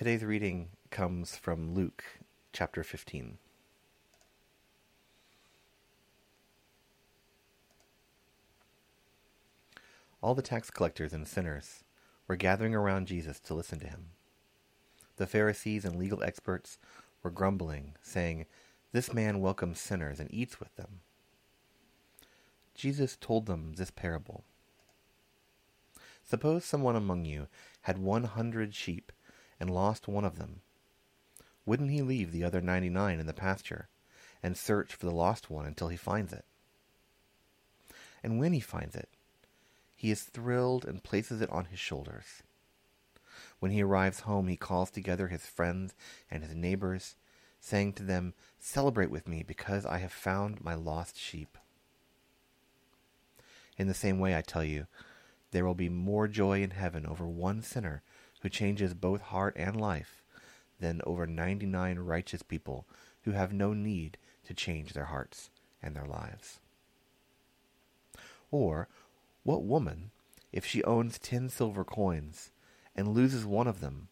Today's reading comes from Luke chapter 15. All the tax collectors and sinners were gathering around Jesus to listen to him. The Pharisees and legal experts were grumbling, saying, This man welcomes sinners and eats with them. Jesus told them this parable. Suppose someone among you had one hundred sheep and lost one of them. Wouldn't he leave the other ninety nine in the pasture and search for the lost one until he finds it? And when he finds it, he is thrilled and places it on his shoulders. When he arrives home, he calls together his friends and his neighbors, saying to them, Celebrate with me because I have found my lost sheep. In the same way, I tell you, there will be more joy in heaven over one sinner who changes both heart and life than over 99 righteous people who have no need to change their hearts and their lives. Or, what woman, if she owns ten silver coins and loses one of them,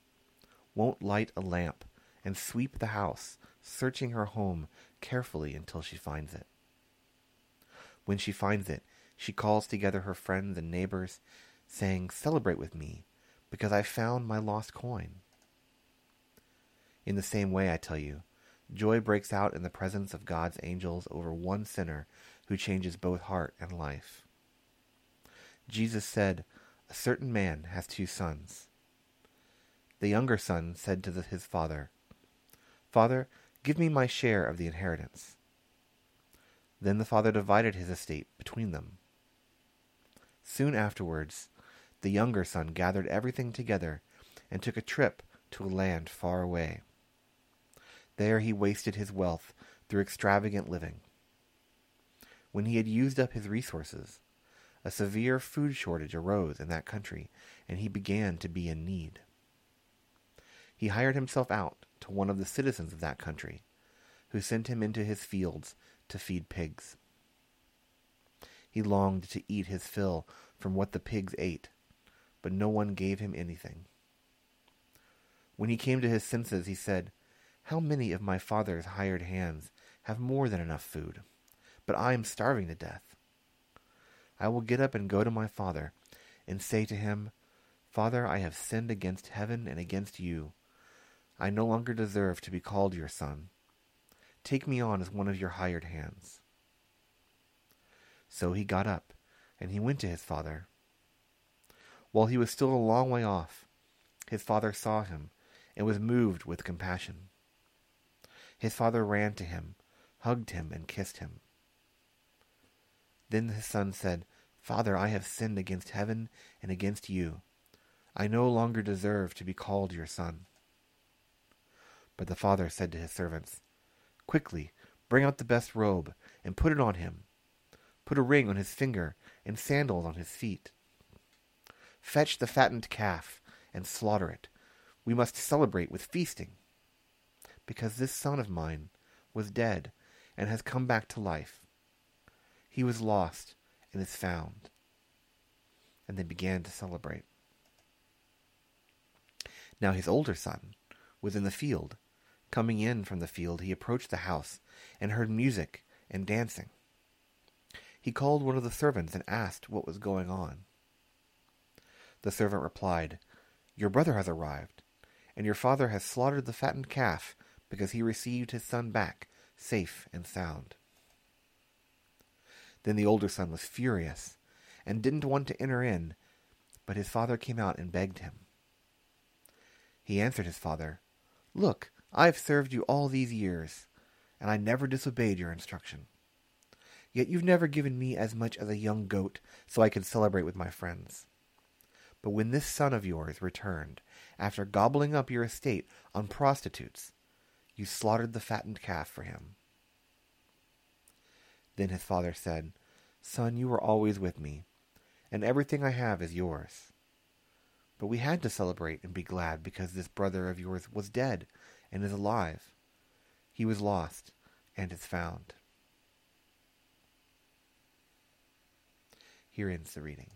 won't light a lamp and sweep the house, searching her home carefully until she finds it? When she finds it, she calls together her friends and neighbors, saying, Celebrate with me, because I found my lost coin. In the same way, I tell you, joy breaks out in the presence of God's angels over one sinner who changes both heart and life. Jesus said, A certain man has two sons. The younger son said to the, his father, Father, give me my share of the inheritance. Then the father divided his estate between them. Soon afterwards, the younger son gathered everything together and took a trip to a land far away. There he wasted his wealth through extravagant living. When he had used up his resources, a severe food shortage arose in that country, and he began to be in need. He hired himself out to one of the citizens of that country, who sent him into his fields to feed pigs. He longed to eat his fill from what the pigs ate, but no one gave him anything. When he came to his senses, he said, How many of my father's hired hands have more than enough food? But I am starving to death. I will get up and go to my father, and say to him, Father, I have sinned against heaven and against you. I no longer deserve to be called your son. Take me on as one of your hired hands. So he got up, and he went to his father. While he was still a long way off, his father saw him, and was moved with compassion. His father ran to him, hugged him, and kissed him. Then his son said, Father, I have sinned against heaven and against you. I no longer deserve to be called your son. But the father said to his servants, Quickly, bring out the best robe, and put it on him Put a ring on his finger and sandals on his feet. Fetch the fattened calf and slaughter it. We must celebrate with feasting. Because this son of mine was dead and has come back to life. He was lost and is found. And they began to celebrate. Now his older son was in the field. Coming in from the field, he approached the house and heard music and dancing he called one of the servants and asked what was going on. The servant replied, Your brother has arrived, and your father has slaughtered the fattened calf because he received his son back safe and sound. Then the older son was furious and didn't want to enter in, but his father came out and begged him. He answered his father, Look, I have served you all these years, and I never disobeyed your instruction. Yet you've never given me as much as a young goat so I could celebrate with my friends. But when this son of yours returned, after gobbling up your estate on prostitutes, you slaughtered the fattened calf for him. Then his father said, Son, you were always with me, and everything I have is yours. But we had to celebrate and be glad because this brother of yours was dead and is alive. He was lost and is found. Here ends the reading.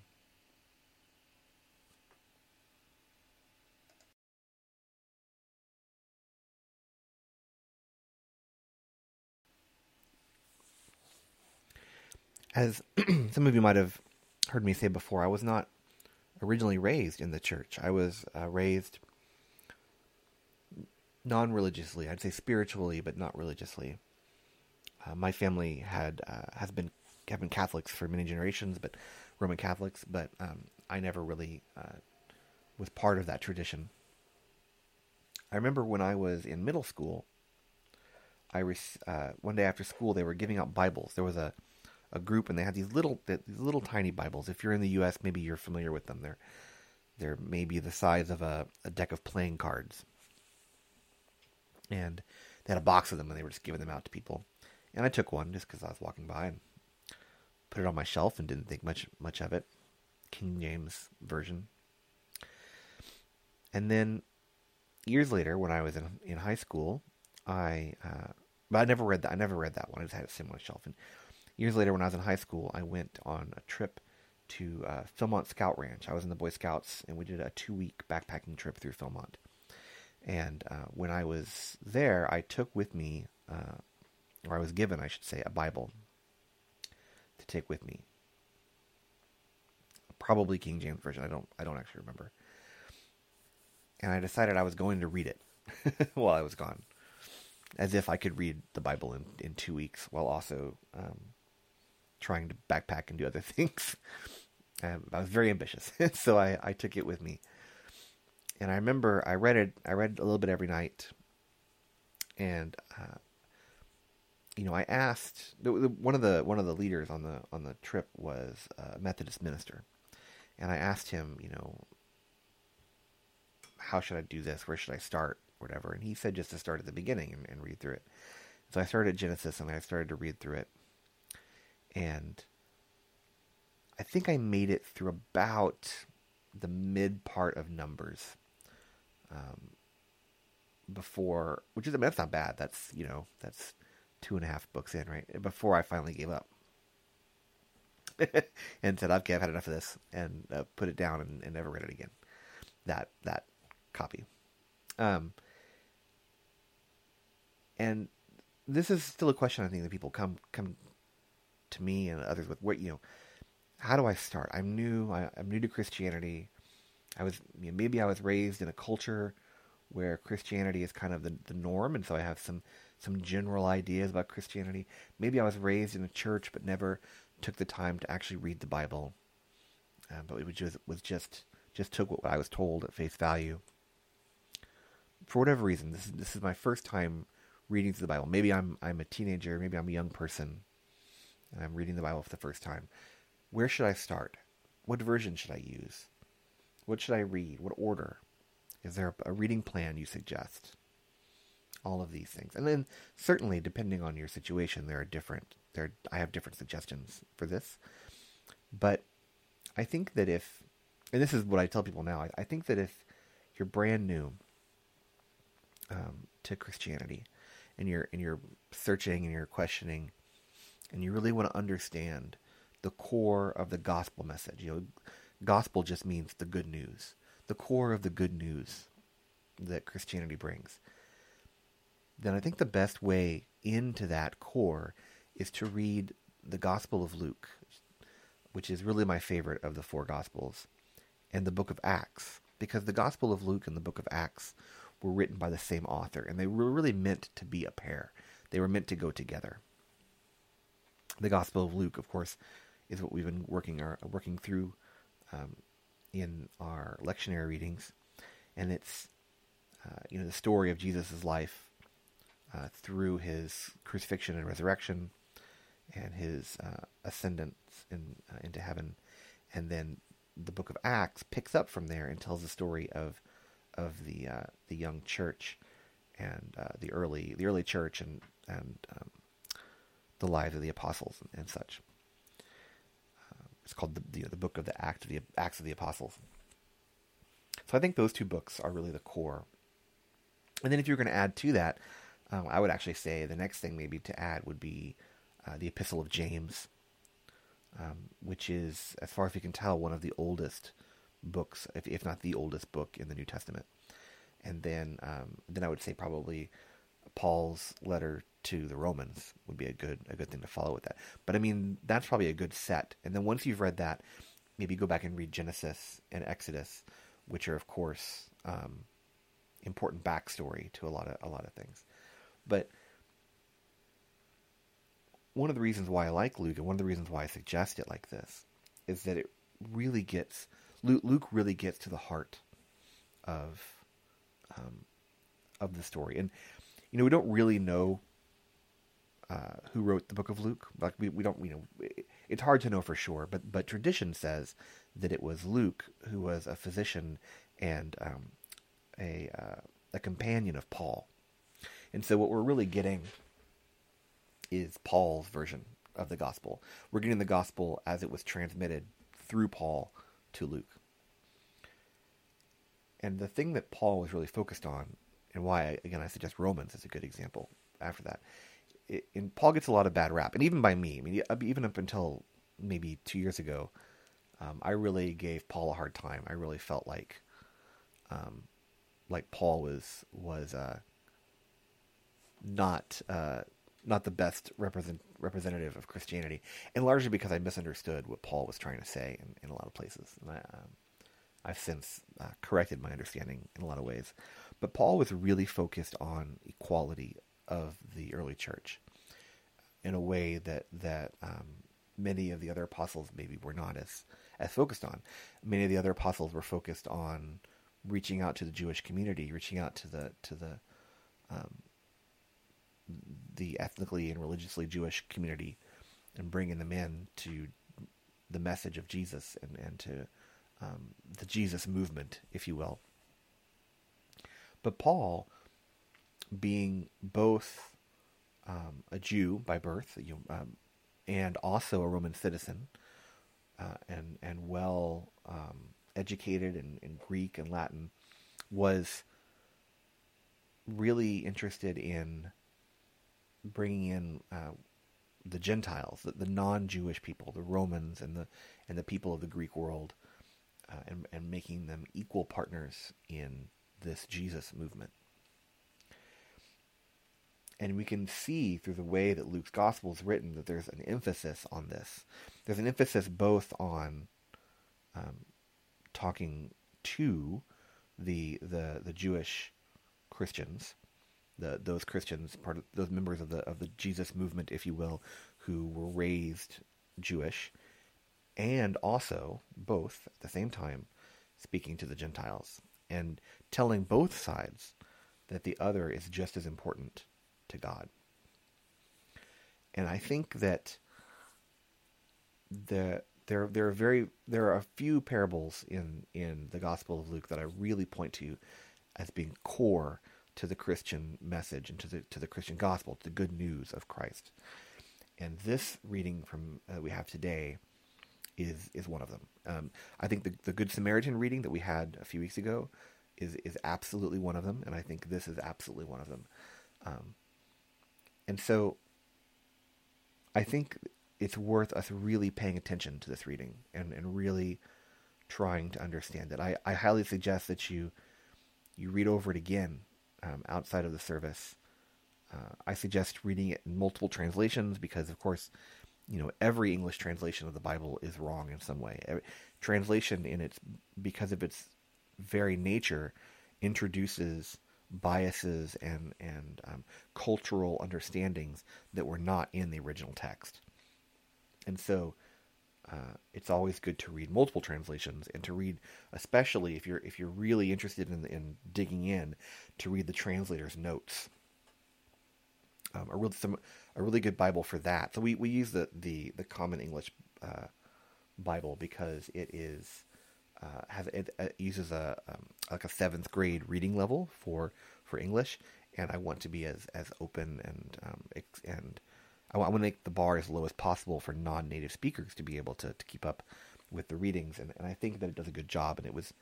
As some of you might have heard me say before, I was not originally raised in the church. I was uh, raised non religiously. I'd say spiritually, but not religiously. Uh, my family had uh, has been have been Catholics for many generations, but Roman Catholics. But um, I never really uh, was part of that tradition. I remember when I was in middle school. I uh, one day after school they were giving out Bibles. There was a a group and they had these little these little tiny Bibles. If you're in the U.S., maybe you're familiar with them. They're they're maybe the size of a, a deck of playing cards, and they had a box of them and they were just giving them out to people. And I took one just because I was walking by and put it on my shelf and didn't think much much of it. King James version. And then years later, when I was in in high school, I uh, but I never read that. I never read that one. I just had it sitting on my shelf. And years later, when I was in high school, I went on a trip to uh, Philmont Scout Ranch. I was in the Boy Scouts, and we did a two week backpacking trip through Philmont. And uh, when I was there, I took with me, uh, or I was given, I should say, a Bible to take with me. Probably King James version. I don't. I don't actually remember. And I decided I was going to read it while I was gone, as if I could read the Bible in in two weeks, while also um, trying to backpack and do other things. Um, I was very ambitious, so I, I took it with me. And I remember I read it. I read a little bit every night, and uh, you know, I asked one of the one of the leaders on the on the trip was a Methodist minister, and I asked him, you know, how should I do this? Where should I start? Whatever. And he said just to start at the beginning and, and read through it. So I started Genesis and I started to read through it and I think I made it through about the mid part of Numbers. Um, before, which is, I mean, that's not bad. That's, you know, that's two and a half books in, right? Before I finally gave up and said, okay, I've had enough of this and uh, put it down and, and, never read it again. That, that copy. Um, and this is still a question I think that people come, come to me and others with what you know how do I start? I'm new. I, am new to Christianity. I was you know, maybe I was raised in a culture where Christianity is kind of the, the norm, and so I have some some general ideas about Christianity. Maybe I was raised in a church, but never took the time to actually read the Bible. Uh, but it was just was just just took what I was told at face value. For whatever reason, this is this is my first time reading through the Bible. Maybe I'm I'm a teenager. Maybe I'm a young person and I'm reading the Bible for the first time. Where should I start? What version should I use? What should I read? What order? Is there a reading plan you suggest? All of these things. And then certainly depending on your situation, there are different there I have different suggestions for this. But I think that if and this is what I tell people now, I, I think that if you're brand new um, to Christianity and you're and you're searching and you're questioning and you really want to understand the core of the gospel message. You know, gospel just means the good news, the core of the good news that Christianity brings. Then I think the best way into that core is to read the Gospel of Luke, which is really my favorite of the four Gospels, and the book of Acts, because the Gospel of Luke and the book of Acts were written by the same author, and they were really meant to be a pair. They were meant to go together. The Gospel of Luke, of course, is what we've been working our, working through um, in our lectionary readings, and it's uh, you know the story of Jesus' life uh, through his crucifixion and resurrection, and his uh, ascendance in, uh, into heaven, and then the Book of Acts picks up from there and tells the story of of the uh, the young church and uh, the early the early church and and um, the lives of the apostles and, and such. Uh, it's called the, the, book of the Act of the Acts of the Apostles. So I think those two books are really the core. And then if you're going to add to that, um, I would actually say the next thing maybe to add would be uh, the Epistle of James, um, which is, as far as we can tell, one of the oldest books, if, if not the oldest book in the New Testament. And then, um, then I would say probably Paul's letter to the Romans would be a good a good thing to follow with that. But I mean, that's probably a good set. And then once you've read that, maybe go back and read Genesis and Exodus, which are of course um, important backstory to a lot of a lot of things. But one of the reasons why I like Luke, and one of the reasons why I suggest it like this, is that it really gets Luke, Luke really gets to the heart of um, of the story, and you know we don't really know uh, who wrote the book of Luke. Like we, we don't you know it, it's hard to know for sure, but but tradition says that it was Luke who was a physician and um, a uh, a companion of Paul, and so what we're really getting is Paul's version of the gospel. We're getting the gospel as it was transmitted through Paul to Luke. And the thing that Paul was really focused on, and why, again, I suggest Romans is a good example after that. And Paul gets a lot of bad rap, and even by me. I mean, even up until maybe two years ago, um, I really gave Paul a hard time. I really felt like, um, like Paul was was uh, not uh, not the best represent, representative of Christianity, and largely because I misunderstood what Paul was trying to say in, in a lot of places. And I, um, I've since uh, corrected my understanding in a lot of ways. But Paul was really focused on equality of the early church in a way that that um, many of the other apostles maybe were not as as focused on. Many of the other apostles were focused on reaching out to the Jewish community, reaching out to the to the um, the ethnically and religiously Jewish community and bringing them in to the message of Jesus and, and to um, the Jesus movement, if you will. But Paul, being both um, a Jew by birth um, and also a Roman citizen, uh, and and well um, educated in, in Greek and Latin, was really interested in bringing in uh, the Gentiles, the, the, non-Jewish people, the Romans, and the and the people of the Greek world, uh, and, and making them equal partners in this Jesus movement. And we can see through the way that Luke's gospel is written that there's an emphasis on this. There's an emphasis both on um, talking to the the the Jewish Christians the those Christians, part of those members of the of the Jesus movement, if you will, who were raised Jewish, and also both at the same time speaking to the Gentiles and telling both sides that the other is just as important to God. And I think that the there there are very there are a few parables in in the Gospel of Luke that I really point to as being core to the Christian message and to the to the Christian gospel, to the good news of Christ. And this reading from uh, we have today is is one of them. Um, I think the the Good Samaritan reading that we had a few weeks ago is is absolutely one of them, and I think this is absolutely one of them. Um, and so, I think it's worth us really paying attention to this reading and and really trying to understand it. I, I highly suggest that you you read over it again um, outside of the service. Uh, I suggest reading it in multiple translations because, of course, you know every English translation of the Bible is wrong in some way. Translation, in its because of its very nature, introduces biases and and um, cultural understandings that were not in the original text, and so uh, it's always good to read multiple translations and to read, especially if you're if you're really interested in, in digging in, to read the translator's notes. Um, a really some a really good Bible for that. So we, we use the the the Common English uh, Bible because it is uh, has it, it, uses a um, like a seventh grade reading level for for English, and I want to be as as open and um, and I want, to make the bar as low as possible for non-native speakers to be able to, to keep up with the readings, and, and I think that it does a good job. And it was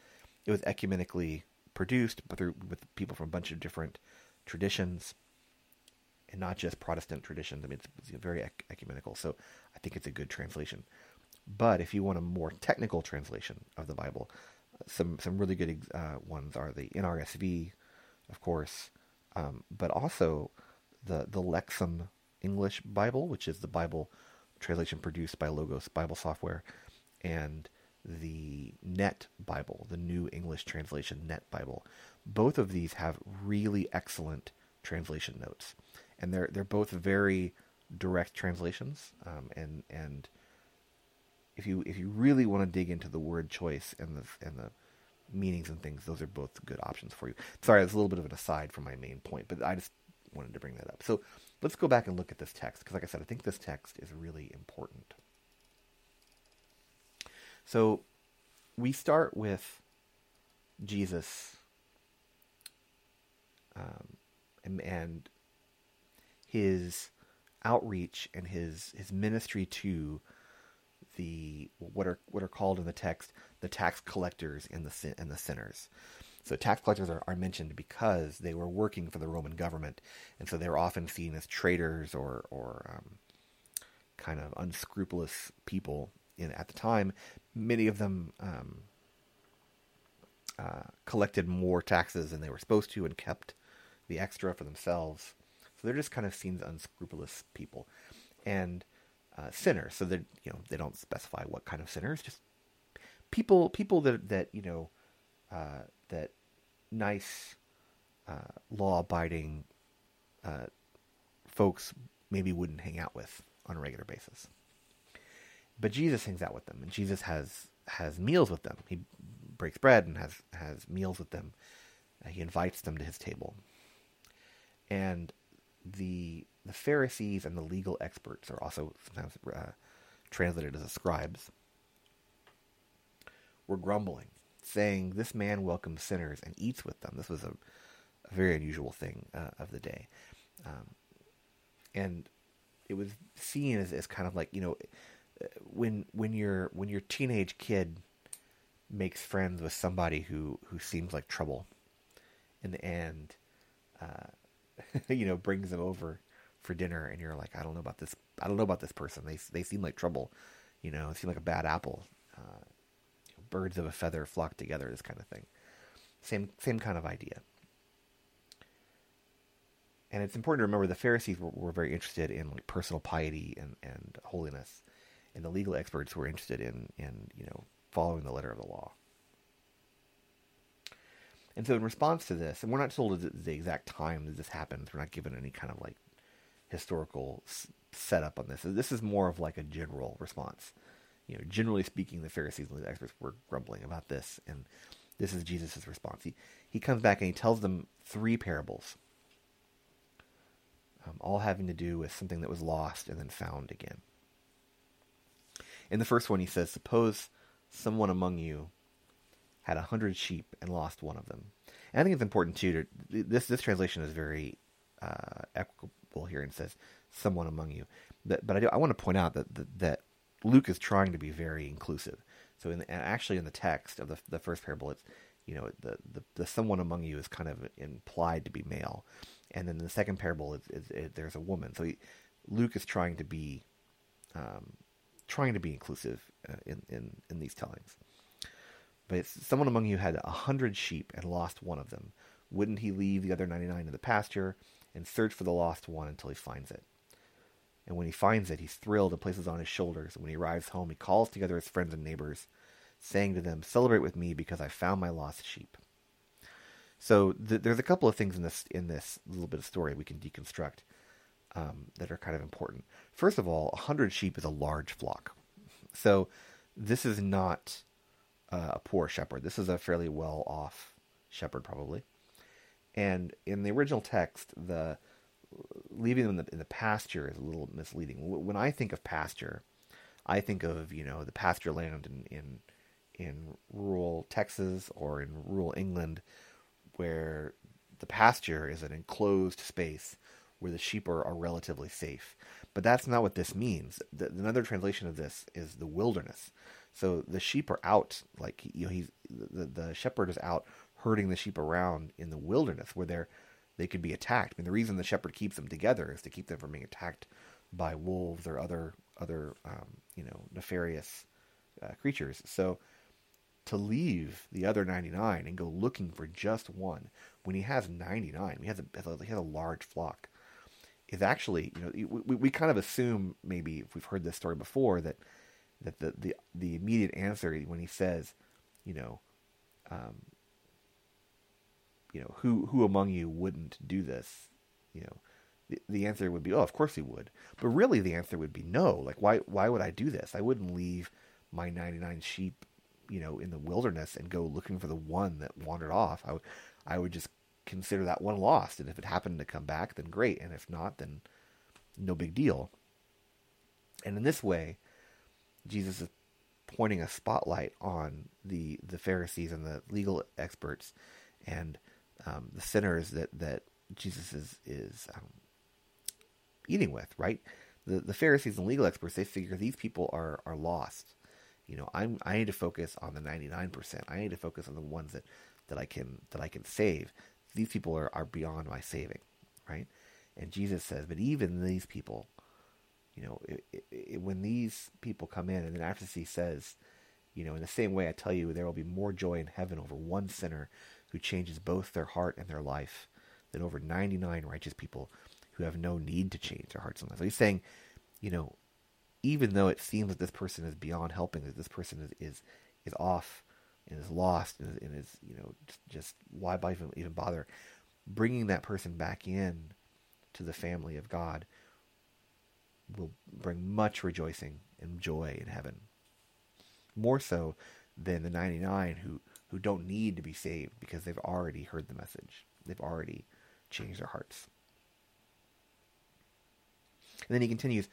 it was ecumenically produced, but through, with people from a bunch of different traditions, and not just Protestant traditions. I mean, it's, it's very ecumenical, so I think it's a good translation. But if you want a more technical translation of the Bible, some some really good uh, ones are the NRSV, of course, um, but also the the Lexham English Bible, which is the Bible translation produced by Logos Bible Software, and the Net Bible, the New English Translation Net Bible. Both of these have really excellent translation notes, and they're they're both very direct translations. Um, and and if you if you really want to dig into the word choice and the and the meanings and things, those are both good options for you. Sorry, it's a little bit of an aside from my main point, but I just wanted to bring that up. So let's go back and look at this text because, like I said, I think this text is really important. So we start with Jesus um, and, and his outreach and his his ministry to the what are what are called in the text the tax collectors and the and the sinners. So tax collectors are, are mentioned because they were working for the Roman government, and so they were often seen as traitors or or um, kind of unscrupulous people in, at the time. Many of them um, uh, collected more taxes than they were supposed to and kept the extra for themselves. So they're just kind of seen as unscrupulous people and uh, sinners. So they you know they don't specify what kind of sinners, just people people that that you know uh, that nice uh, law abiding uh, folks maybe wouldn't hang out with on a regular basis. But Jesus hangs out with them, and Jesus has has meals with them. He breaks bread and has has meals with them. Uh, he invites them to his table, and the the Pharisees and the legal experts are also sometimes uh, translated as the scribes. Were grumbling, saying, "This man welcomes sinners and eats with them." This was a, a very unusual thing uh, of the day, um, and it was seen as, as kind of like you know when when your when your teenage kid makes friends with somebody who who seems like trouble, in the end, uh, you know, brings them over for dinner, and you're like, I don't know about this. I don't know about this person. They they seem like trouble. You know, seem like a bad apple. Uh, birds of a feather flock together. This kind of thing. Same same kind of idea. And it's important to remember the Pharisees were, were very interested in like personal piety and, and holiness and the legal experts were interested in in you know following the letter of the law. And so, in response to this, and we're not told the exact time that this happens, we're not given any kind of like historical setup on this. This is more of like a general response. You know, generally speaking, the Pharisees and the experts were grumbling about this, and this is Jesus' response. He he comes back and he tells them three parables, um, all having to do with something that was lost and then found again. In the first one, he says, Suppose someone among you had a hundred sheep and lost one of them. And I think it's important too. To, this this translation is very uh, equitable here and says someone among you. But, but I, do, I want to point out that, that, that Luke is trying to be very inclusive. So in the, actually in the text of the the first parable, it's you know the, the, the someone among you is kind of implied to be male, and then in the second parable is, is, is there's a woman. So he, Luke is trying to be um, trying to be inclusive uh, in, in, in these tellings. But someone among you had a hundred sheep and lost one of them. Wouldn't he leave the other 99 in the pasture and search for the lost one until he finds it? And when he finds it, he's thrilled and places it on his shoulders. And when he arrives home, he calls together his friends and neighbors, saying to them, Celebrate with me because I found my lost sheep. So th- there's a couple of things in this in this little bit of story we can deconstruct um, that are kind of important. First of all, 100 sheep is a large flock. So this is not uh, a poor shepherd. This is a fairly well off shepherd, probably. And in the original text, the leaving them in the, in the pasture is a little misleading. When I think of pasture, I think of you know the pasture land in in, in rural Texas or in rural England, where the pasture is an enclosed space where the sheep are, are relatively safe. But that's not what this means. The, another translation of this is the wilderness. So the sheep are out, like you know, he's the, the shepherd is out herding the sheep around in the wilderness where they're they could be attacked. I mean, the reason the shepherd keeps them together is to keep them from being attacked by wolves or other other um, you know nefarious uh, creatures. So to leave the other 99 and go looking for just one when he has 99 he has a, he has a large flock is actually you know we, we kind of assume maybe if we've heard this story before that that the the, the immediate answer when he says you know um, you know who who among you wouldn't do this? You know the, the answer would be oh of course he would. But really the answer would be no. Like why why would i do this? I wouldn't leave my 99 sheep you know in the wilderness and go looking for the one that wandered off. I would i would just consider that one lost. And if it happened to come back then great. And if not then no big deal. And in this way jesus is pointing a spotlight on the the pharisees and the legal experts and um, the sinners that that Jesus is is um, eating with, right? The the Pharisees and legal experts they figure these people are are lost. You know, I'm I need to focus on the 99%. I need to focus on the ones that that I can that I can save. These people are are beyond my saving, right? And Jesus says, but even these people, you know, it, it, it, when these people come in, and then after he says, you know, in the same way I tell you, there will be more joy in heaven over one sinner who changes both their heart and their life than over 99 righteous people who have no need to change their hearts and lives. So he's saying, you know, even though it seems that this person is beyond helping, that this person is is, is off and is lost and is, and is you know just, just why even, even bother bringing that person back in to the family of God will bring much rejoicing and joy in heaven. More so than the 99 who who don't need to be saved because they've already heard the message. They've already changed their hearts. And then he continues,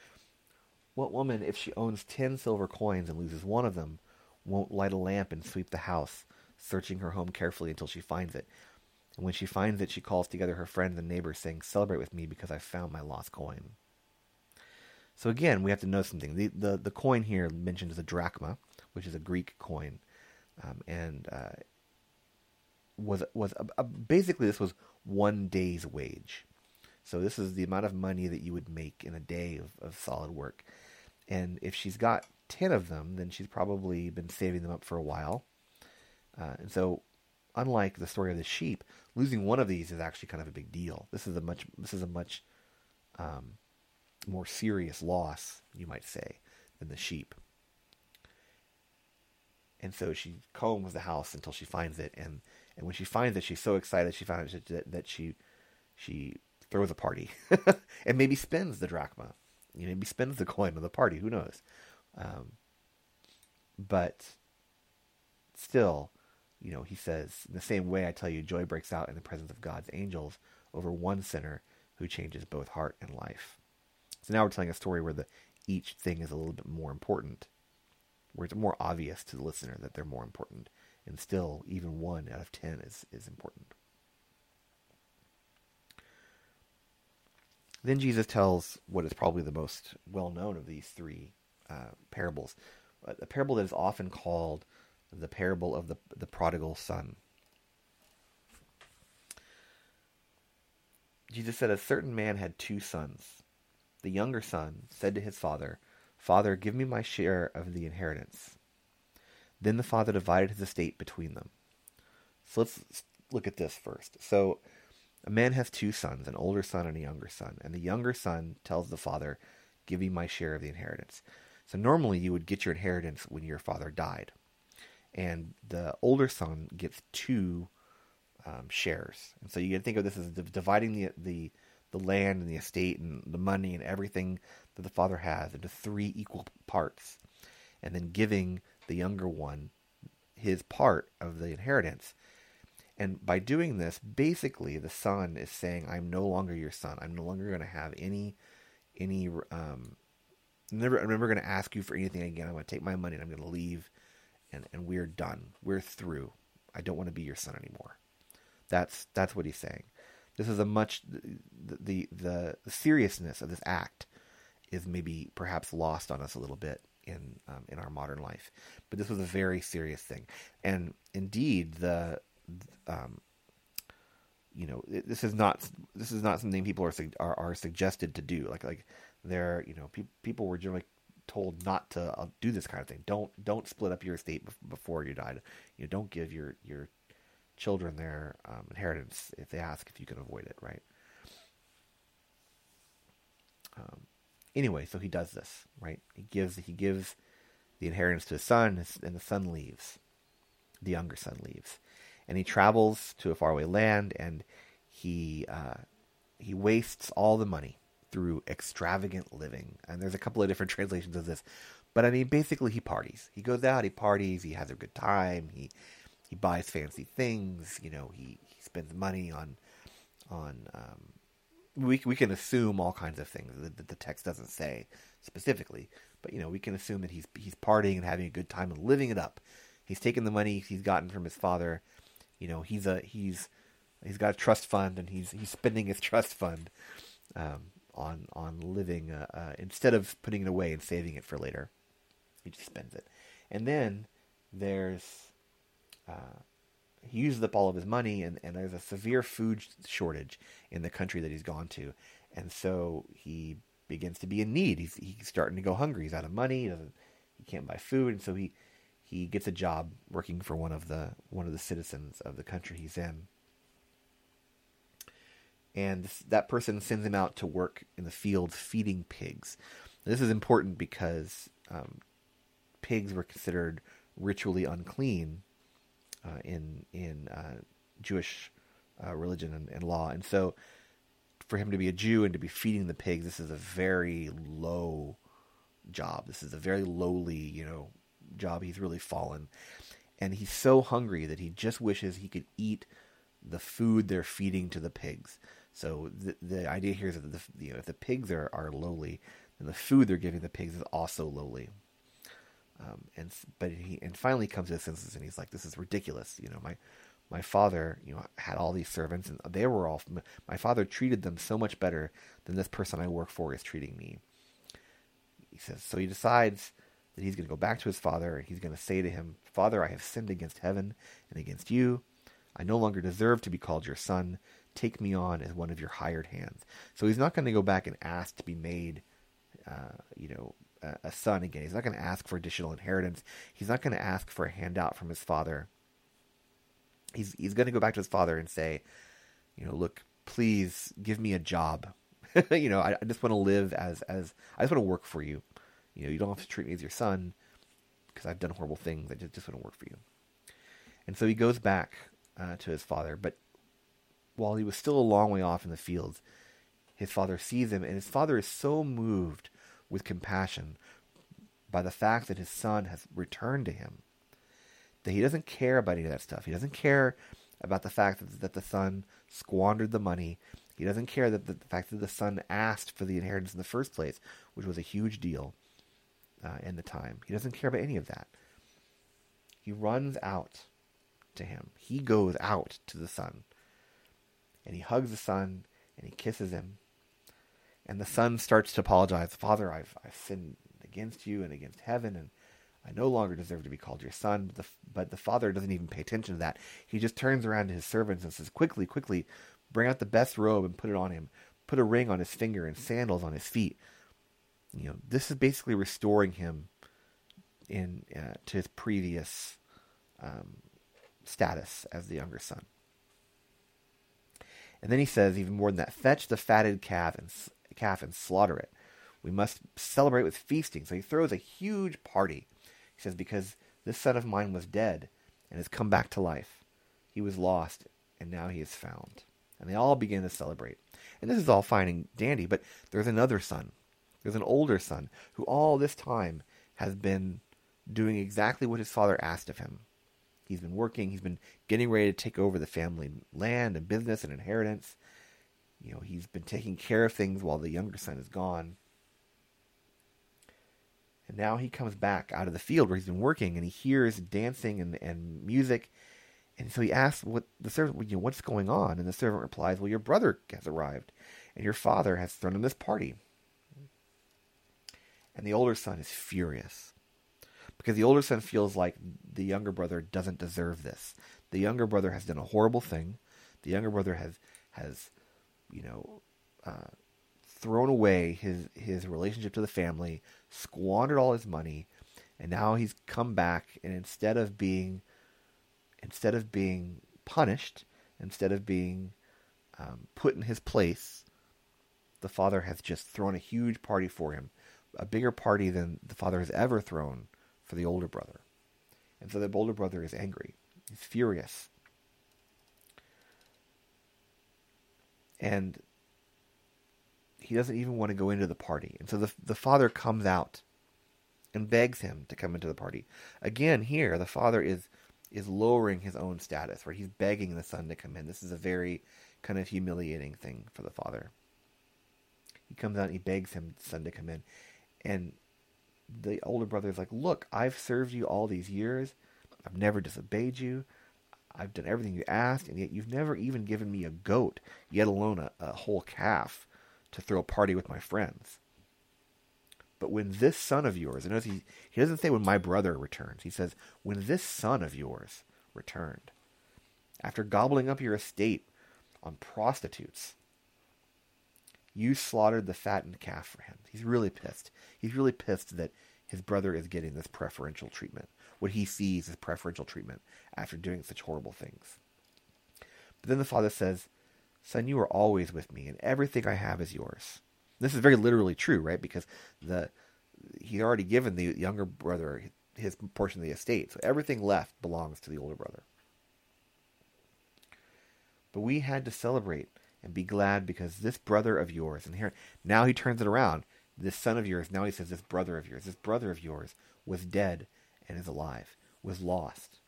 What woman, if she owns ten silver coins and loses one of them, won't light a lamp and sweep the house, searching her home carefully until she finds it? And when she finds it, she calls together her friends and neighbors, saying, Celebrate with me because I found my lost coin. So again, we have to know something. The, the, the coin here mentioned is a drachma, which is a Greek coin um, and uh, was was a, a, basically this was one day's wage. So this is the amount of money that you would make in a day of, of solid work. And if she's got ten of them, then she's probably been saving them up for a while. Uh, and so, unlike the story of the sheep, losing one of these is actually kind of a big deal. This is a much this is a much um, more serious loss, you might say, than the sheep. And so she combs the house until she finds it, and and when she finds it, she's so excited she finds that, that she she throws a party, and maybe spends the drachma, you maybe spends the coin of the party. Who knows? Um, but still, you know, he says in the same way I tell you, joy breaks out in the presence of God's angels over one sinner who changes both heart and life. So now we're telling a story where the each thing is a little bit more important where it's more obvious to the listener that they're more important. And still, even one out of ten is, is important. Then Jesus tells what is probably the most well known of these three uh, parables, a parable that is often called the parable of the, the prodigal son. Jesus said, A certain man had two sons. The younger son said to his father, Father, give me my share of the inheritance. Then the father divided his estate between them. So let's look at this first. So a man has two sons, an older son and a younger son. And the younger son tells the father, Give me my share of the inheritance. So normally you would get your inheritance when your father died. And the older son gets two um, shares. And so you can think of this as dividing the, the the land and the estate and the money and everything that the father has into three equal parts, and then giving the younger one his part of the inheritance. And by doing this, basically, the son is saying, "I'm no longer your son. I'm no longer going to have any, any. Um, never, I'm never going to ask you for anything again. I'm going to take my money and I'm going to leave, and and we're done. We're through. I don't want to be your son anymore." That's that's what he's saying. This is a much the, the the seriousness of this act is maybe perhaps lost on us a little bit in um, in our modern life, but this was a very serious thing, and indeed the um, you know this is not this is not something people are are, are suggested to do like like there you know pe- people were generally told not to uh, do this kind of thing. Don't don't split up your estate before you died. You know, don't give your your children their um, inheritance if they ask if you can avoid it, right? Um, anyway, so he does this, right? He gives he gives the inheritance to his son, and the son leaves. The younger son leaves, and he travels to a faraway land, and he uh, he wastes all the money through extravagant living. And there's a couple of different translations of this, but I mean, basically, he parties. He goes out, he parties, he has a good time, he he buys fancy things. You know, he, he spends money on on. Um, we we can assume all kinds of things that the text doesn't say specifically, but you know we can assume that he's he's partying and having a good time and living it up. He's taken the money he's gotten from his father. You know he's a he's he's got a trust fund and he's he's spending his trust fund um, on on living uh, uh, instead of putting it away and saving it for later. He just spends it, and then there's uh, he uses up all of his money, and, and there's a severe food shortage in the country that he's gone to, and so he begins to be in need. He's he's starting to go hungry. He's out of money. He doesn't he can't buy food, and so he he gets a job working for one of the one of the citizens of the country he's in. And that person sends him out to work in the fields feeding pigs. This is important because um, pigs were considered ritually unclean uh, in in uh, Jewish uh, religion and, and, law, and so for him to be a Jew and to be feeding the pigs, this is a very low job. This is a very lowly, you know, job. He's really fallen, and he's so hungry that he just wishes he could eat the food they're feeding to the pigs. So the the idea here is that the, you know if the pigs are, are lowly, then the food they're giving the pigs is also lowly. Um, and but he and finally comes to his senses and he's like, "This is ridiculous." You know, my my father, you know, had all these servants and they were all. My father treated them so much better than this person I work for is treating me. He says so. He decides that he's going to go back to his father and he's going to say to him, "Father, I have sinned against heaven and against you. I no longer deserve to be called your son. Take me on as one of your hired hands." So he's not going to go back and ask to be made, uh, you know, a son again. He's not going to ask for additional inheritance. He's not going to ask for a handout from his father. He's he's going to go back to his father and say, you know, look, please give me a job. you know, I, I just want to live as as I just want to work for you. You know, you don't have to treat me as your son because I've done horrible things. I just, just want to work for you. And so he goes back uh, to his father, but while he was still a long way off in the fields, his father sees him, and his father is so moved with compassion by the fact that his son has returned to him. That he doesn't care about any of that stuff. He doesn't care about the fact that, that the son squandered the money. He doesn't care that the, the, fact that the son asked for the inheritance in the first place, which was a huge deal uh, in the time. He doesn't care about any of that. He runs out to him. He goes out to the son. And he hugs the son and he kisses him and the son starts to apologize. Father, I've, I've sinned against you and against heaven, and I no longer deserve to be called your son. But the, but the father doesn't even pay attention to that. He just turns around to his servants and says, Quickly, quickly, bring out the best robe and put it on him. Put a ring on his finger and sandals on his feet. You know, this is basically restoring him in uh, to his previous um, status as the younger son. And then he says, even more than that, fetch the fatted calf and calf and slaughter it. We must celebrate with feasting. So he throws a huge party. He says, Because this son of mine was dead and has come back to life. He was lost and now he is found. And they all begin to celebrate. And this is all fine and dandy, but there's another son. There's an older son who all this time has been doing exactly what his father asked of him. He's been working, he's been getting ready to take over the family land and business and inheritance you know, he's been taking care of things while the younger son is gone. And now he comes back out of the field where he's been working and he hears dancing and, and music. And so he asks what the servant, you know, what's going on? And the servant replies, Well, your brother has arrived, and your father has thrown him this party. And the older son is furious because the older son feels like the younger brother doesn't deserve this. The younger brother has done a horrible thing. The younger brother has has you know, uh, thrown away his his relationship to the family, squandered all his money, and now he's come back and instead of being instead of being punished, instead of being um, put in his place, the father has just thrown a huge party for him, a bigger party than the father has ever thrown for the older brother. And so the older brother is angry. He's furious. And he doesn't even want to go into the party. And so the, the father comes out and begs him to come into the party. Again, here, the father is is lowering his own status, where he's begging the son to come in. This is a very kind of humiliating thing for the father. He comes out and he begs him son to come in. And the older brother is like, Look, I've served you all these years. I've never disobeyed you. I've done everything you asked, and yet you've never even given me a goat, yet alone a, a whole calf, to throw a party with my friends. But when this son of yours, and notice he, he doesn't say when my brother returns, he says, when this son of yours returned, after gobbling up your estate on prostitutes, you slaughtered the fattened calf for him. He's really pissed. He's really pissed that his brother is getting this preferential treatment, what he sees as preferential treatment after doing such horrible things. But then the father says, Son, you are always with me, and everything I have is yours. This is very literally true, right? Because the he's already given the younger brother his portion of the estate, so everything left belongs to the older brother. But we had to celebrate and be glad because this brother of yours, and here now he turns it around. This son of yours, now he says, this brother of yours, this brother of yours was dead and is alive, was lost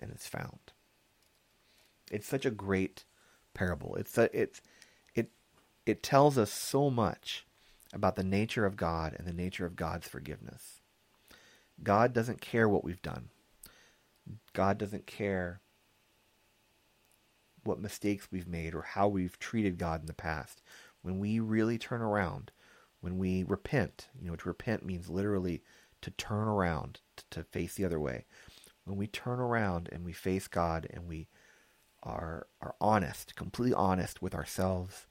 and is found. It's such a great parable. It's a, it's it it tells us so much about the nature of God and the nature of God's forgiveness. God doesn't care what we've done. God doesn't care what mistakes we've made or how we've treated God in the past. When we really turn around, when we repent, you know, to repent means literally to turn around, to face the other way. When we turn around and we face God and we are are honest, completely honest with ourselves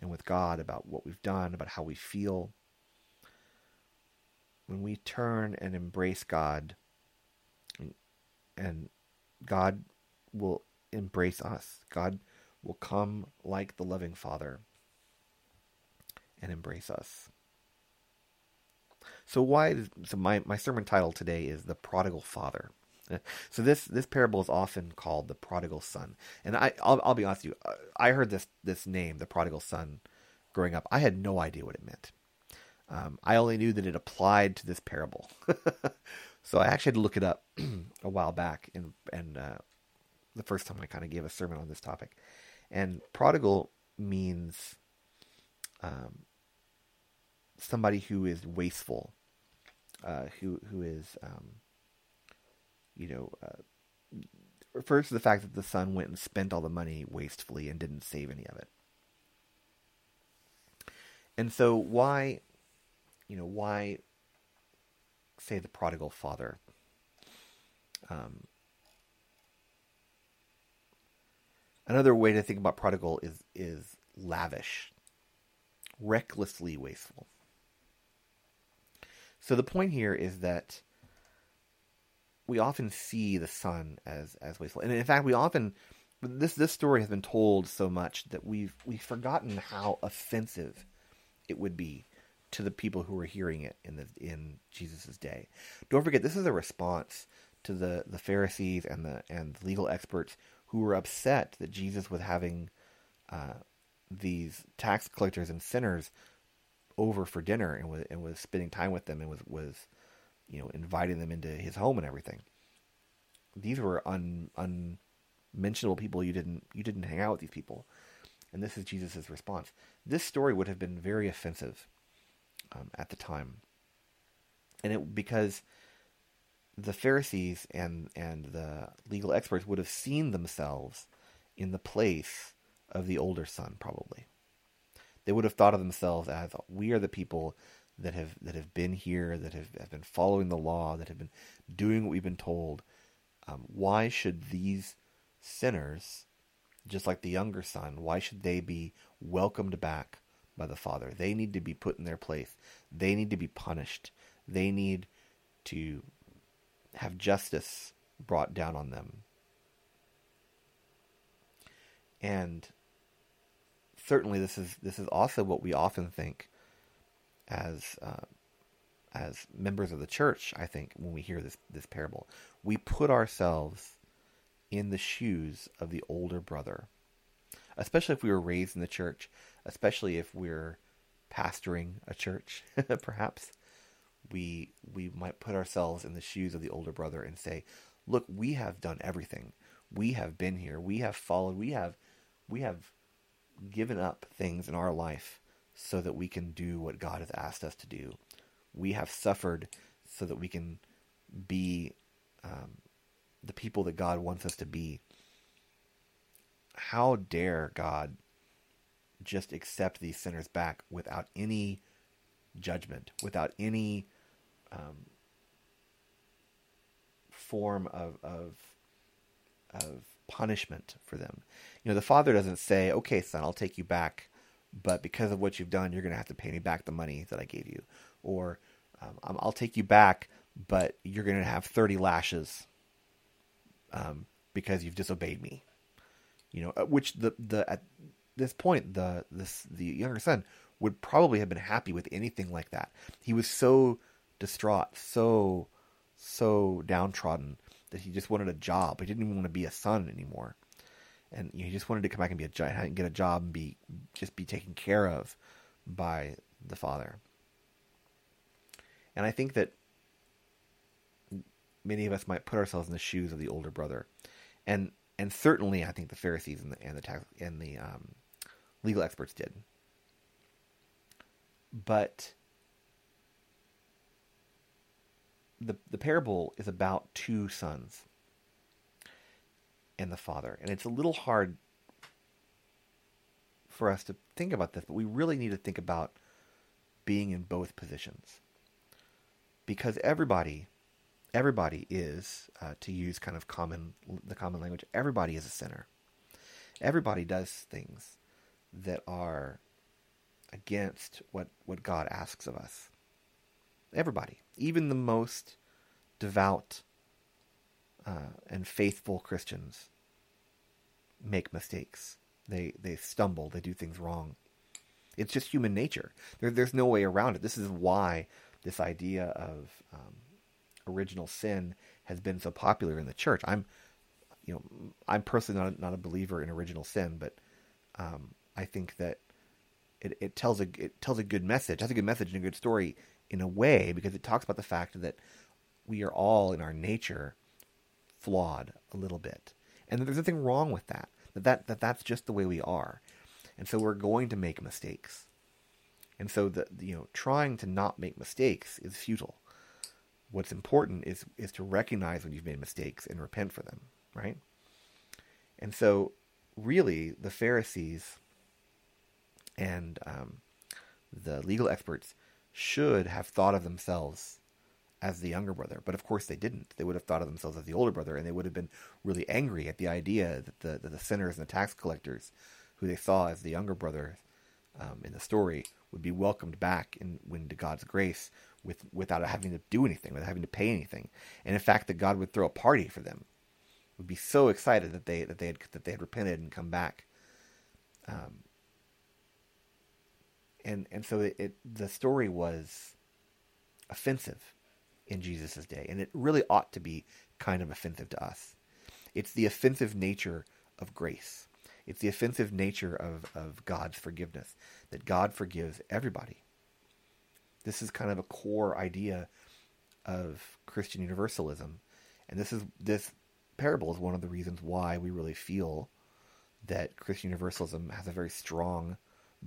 and with God about what we've done, about how we feel. When we turn and embrace God, and God will embrace us. God will come like the loving Father and embrace us. So why? So my my sermon title today is the prodigal father. So this this parable is often called the prodigal son, and I I'll, I'll be honest with you. I heard this this name, the prodigal son, growing up. I had no idea what it meant. Um, I only knew that it applied to this parable. so I actually had to look it up a while back, and and uh, the first time I kind of gave a sermon on this topic. And prodigal means um, somebody who is wasteful, uh, who who is, um, you know, uh, refers to the fact that the son went and spent all the money wastefully and didn't save any of it. And so, why, you know, why say the prodigal father? Um, Another way to think about prodigal is is lavish, recklessly wasteful. So the point here is that we often see the son as as wasteful, and in fact, we often this this story has been told so much that we've we've forgotten how offensive it would be to the people who were hearing it in the in Jesus's day. Don't forget, this is a response to the the Pharisees and the and legal experts who were upset that Jesus was having uh, these tax collectors and sinners over for dinner and was, and was spending time with them and was, was you know inviting them into his home and everything. These were un, unmentionable people. You didn't you didn't hang out with these people, and this is Jesus' response. This story would have been very offensive um, at the time, and it because the Pharisees and and the legal experts would have seen themselves in the place of the older son, probably. They would have thought of themselves as we are the people that have that have been here, that have, have been following the law, that have been doing what we've been told. Um, why should these sinners, just like the younger son, why should they be welcomed back by the father. They need to be put in their place. They need to be punished. They need to have justice brought down on them. And certainly, this is this is also what we often think as uh, as members of the church. I think when we hear this this parable, we put ourselves in the shoes of the older brother, especially if we were raised in the church, especially if we're pastoring a church, perhaps we we might put ourselves in the shoes of the older brother and say, "Look, we have done everything. We have been here. We have followed. We have we have given up things in our life so that we can do what God has asked us to do. We have suffered so that we can be um, the people that God wants us to be. How dare God just accept these sinners back without any judgment, without any um, form of, of of punishment for them. You know, the father doesn't say, "Okay, son, I'll take you back, but because of what you've done, you're going to have to pay me back the money that I gave you," or um, "I'll take you back, but you're going to have 30 lashes um, because you've disobeyed me." You know, which the the at this point the this the younger son would probably have been happy with anything like that. He was so distraught, so so downtrodden that he just wanted a job. He didn't even want to be a son anymore, and he just wanted to come back and be a and get a job and be just be taken care of by the father. And I think that many of us might put ourselves in the shoes of the older brother, and and certainly I think the Pharisees and the and the tax, and the um, legal experts did. But the the parable is about two sons and the father, and it's a little hard for us to think about this, but we really need to think about being in both positions. Because everybody everybody is uh, to use kind of common the common language everybody is a sinner. Everybody does things that are against what what God asks of us everybody even the most devout uh, and faithful Christians make mistakes. They they stumble. They do things wrong. It's just human nature. There, there's no way around it. This is why this idea of um, original sin has been so popular in the church. I'm, you know, I'm personally not not a believer in original sin, but um, I think that it, it tells a it tells a good message. It a good message and a good story in a way because it talks about the fact that we are all in our nature flawed a little bit, and that there's nothing wrong with that. That that, that that's just the way we are, and so we're going to make mistakes, and so the you know trying to not make mistakes is futile. What's important is is to recognize when you've made mistakes and repent for them, right? And so, really, the Pharisees and um, the legal experts should have thought of themselves as the younger brother. But of course they didn't. They would have thought of themselves as the older brother, and they would have been really angry at the idea that the, that the sinners and the tax collectors, who they saw as the younger brother um, in the story, would be welcomed back in, into God's grace with, without having to do anything, without having to pay anything. And in fact, that God would throw a party for them. Would be so excited that they that they had that they had repented and come back. Um, and and so it, it the story was offensive in Jesus' day, and it really ought to be kind of offensive to us. It's the offensive nature of grace. It's the offensive nature of, of God's forgiveness, that God forgives everybody. This is kind of a core idea of Christian universalism. And this is this parable is one of the reasons why we really feel that Christian universalism has a very strong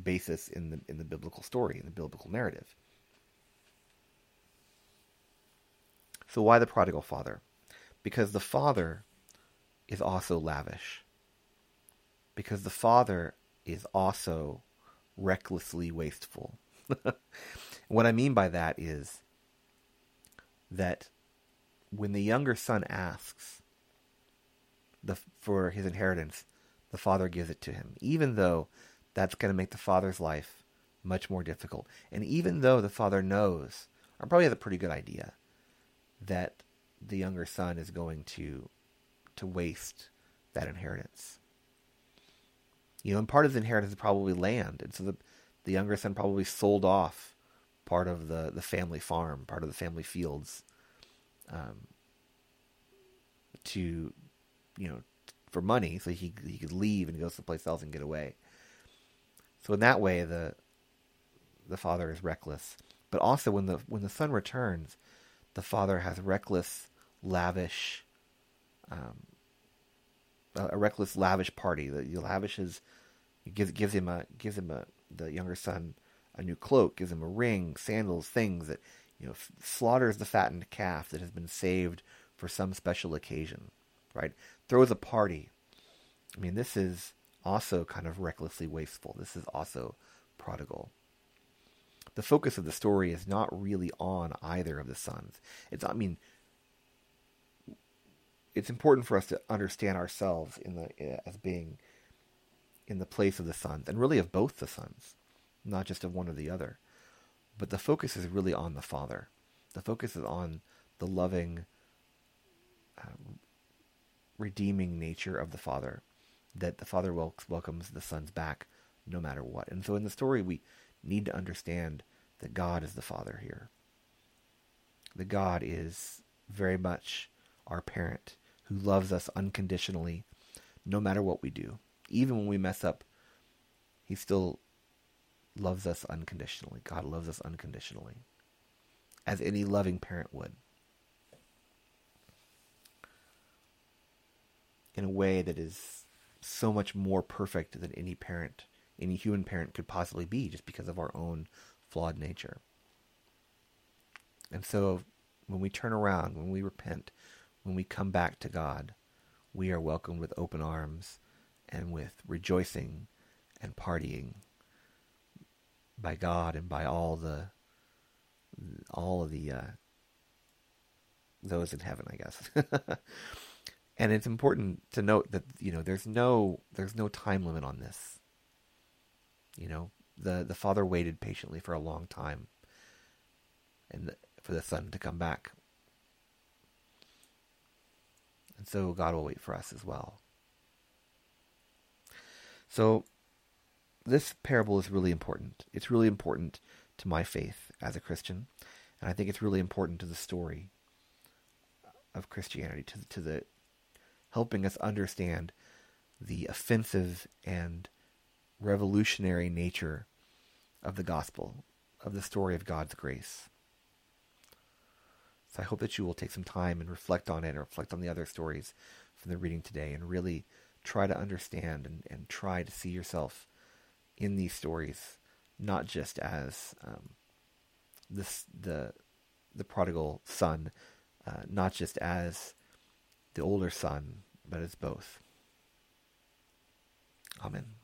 basis in the in the biblical story, in the biblical narrative. So why the prodigal father? Because the father is also lavish. Because the father is also recklessly wasteful. what I mean by that is that when the younger son asks the, for his inheritance, the father gives it to him, even though that's going to make the father's life much more difficult. And even though the father knows, or probably has a pretty good idea, that the younger son is going to to waste that inheritance. You know, and part of the inheritance is probably land, and so the the younger son probably sold off part of the the family farm, part of the family fields, um, to you know for money, so he he could leave and go someplace else and get away. So in that way, the the father is reckless. But also when the when the son returns, the father has reckless, lavish, um, a, reckless, lavish party. That he lavishes, gives gives him a gives him a the younger son a new cloak, gives him a ring, sandals, things that you know slaughters the fattened calf that has been saved for some special occasion, right? Throws a party. I mean, this is also kind of recklessly wasteful. This is also prodigal. The focus of the story is not really on either of the sons. It's I mean, it's important for us to understand ourselves in the as being in the place of the sons, and really of both the sons, not just of one or the other. But the focus is really on the father. The focus is on the loving, uh, redeeming nature of the father, that the father wel- welcomes the sons back no matter what. And so in the story, we need to understand that God is the father here. That God is very much our parent who loves us unconditionally no matter what we do. Even when we mess up, he still loves us unconditionally. God loves us unconditionally, as any loving parent would. In a way that is so much more perfect than any parent, any human parent could possibly be, just because of our own flawed nature. And so, when we turn around, when we repent, when we come back to God, we are welcomed with open arms and with rejoicing and partying by God and by all the all of the uh, those in heaven, I guess. and it's important to note that you know there's no there's no time limit on this. You know, the the father waited patiently for a long time, and for the son to come back. And so God will wait for us as well. So this parable is really important. It's really important to my faith as a Christian, and I think it's really important to the story of Christianity, to to the helping us understand the offensive and revolutionary nature of the gospel, of the story of God's grace. So I hope that you will take some time and reflect on it and reflect on the other stories from the reading today and really try to understand and, and try to see yourself in these stories, not just as um, this the the prodigal son, uh, not just as the older son, but it's both. Amen.